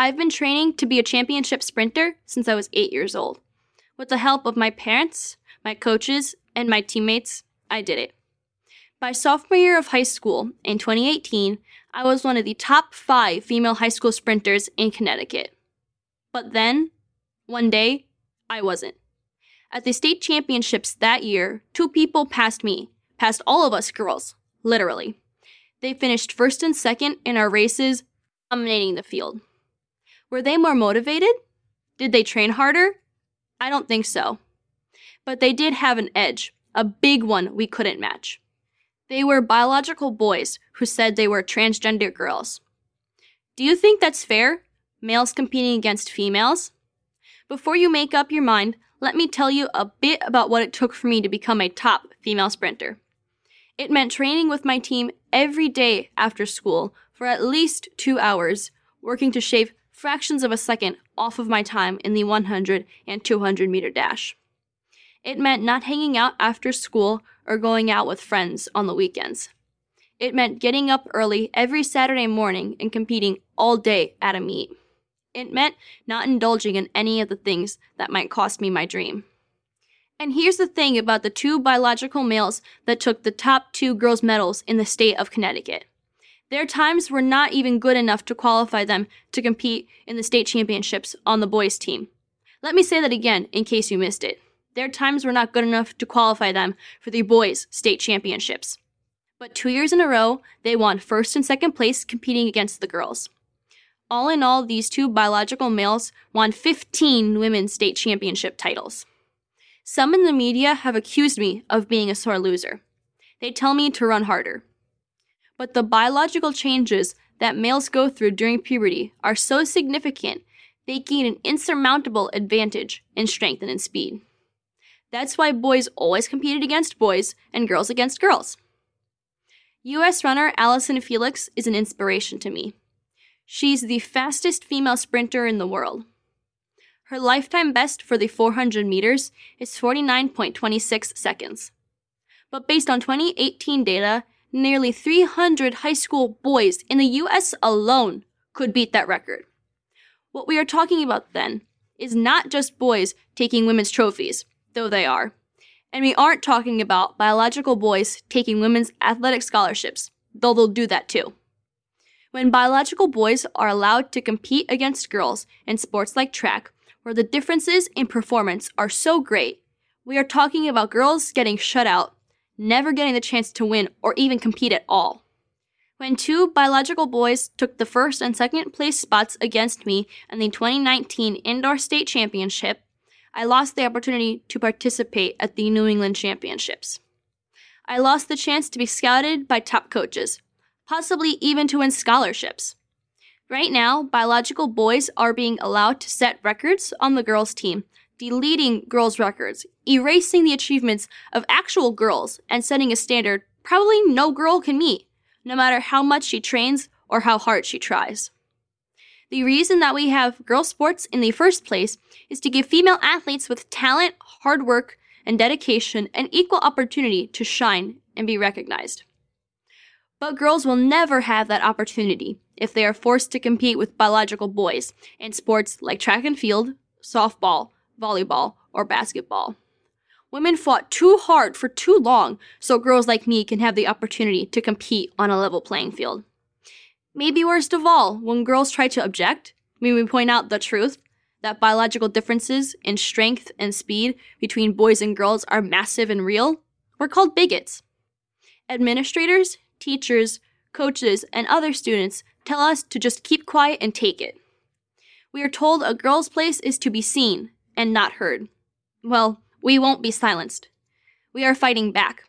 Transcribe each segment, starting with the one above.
I've been training to be a championship sprinter since I was eight years old. With the help of my parents, my coaches, and my teammates, I did it. By sophomore year of high school in 2018, I was one of the top five female high school sprinters in Connecticut. But then, one day, I wasn't. At the state championships that year, two people passed me, passed all of us girls, literally. They finished first and second in our races, dominating the field. Were they more motivated? Did they train harder? I don't think so. But they did have an edge, a big one we couldn't match. They were biological boys who said they were transgender girls. Do you think that's fair? Males competing against females? Before you make up your mind, let me tell you a bit about what it took for me to become a top female sprinter. It meant training with my team every day after school for at least two hours, working to shave fractions of a second off of my time in the 100 and 200 meter dash. It meant not hanging out after school or going out with friends on the weekends. It meant getting up early every Saturday morning and competing all day at a meet. It meant not indulging in any of the things that might cost me my dream. And here's the thing about the two biological males that took the top two girls' medals in the state of Connecticut. Their times were not even good enough to qualify them to compete in the state championships on the boys' team. Let me say that again in case you missed it. Their times were not good enough to qualify them for the boys' state championships. But two years in a row, they won first and second place competing against the girls. All in all, these two biological males won 15 women's state championship titles. Some in the media have accused me of being a sore loser. They tell me to run harder. But the biological changes that males go through during puberty are so significant, they gain an insurmountable advantage in strength and in speed. That's why boys always competed against boys and girls against girls. US runner Allyson Felix is an inspiration to me. She's the fastest female sprinter in the world. Her lifetime best for the 400 meters is 49.26 seconds. But based on 2018 data, nearly 300 high school boys in the US alone could beat that record. What we are talking about then is not just boys taking women's trophies, though they are. And we aren't talking about biological boys taking women's athletic scholarships, though they'll do that too. When biological boys are allowed to compete against girls in sports like track, where the differences in performance are so great, we are talking about girls getting shut out, never getting the chance to win or even compete at all. When two biological boys took the first and second place spots against me in the 2019 Indoor State Championship, I lost the opportunity to participate at the New England Championships. I lost the chance to be scouted by top coaches, possibly even to win scholarships. Right now, biological boys are being allowed to set records on the girls' team, deleting girls' records, erasing the achievements of actual girls, and setting a standard probably no girl can meet, no matter how much she trains or how hard she tries. The reason that we have girls' sports in the first place is to give female athletes with talent, hard work, and dedication an equal opportunity to shine and be recognized. But girls will never have that opportunity if they are forced to compete with biological boys in sports like track and field, softball, volleyball, or basketball. Women fought too hard for too long so girls like me can have the opportunity to compete on a level playing field. Maybe worst of all, when girls try to object, when we point out the truth that biological differences in strength and speed between boys and girls are massive and real, we're called bigots. Administrators, teachers, coaches, and other students tell us to just keep quiet and take it. We are told a girl's place is to be seen and not heard. Well, we won't be silenced. We are fighting back.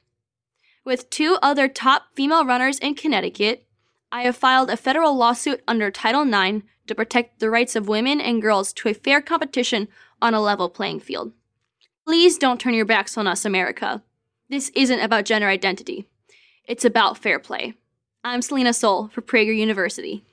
With two other top female runners in Connecticut, I have filed a federal lawsuit under Title IX to protect the rights of women and girls to a fair competition on a level playing field. Please don't turn your backs on us, America. This isn't about gender identity. It's about fair play. I'm Selina Soule for Prager University.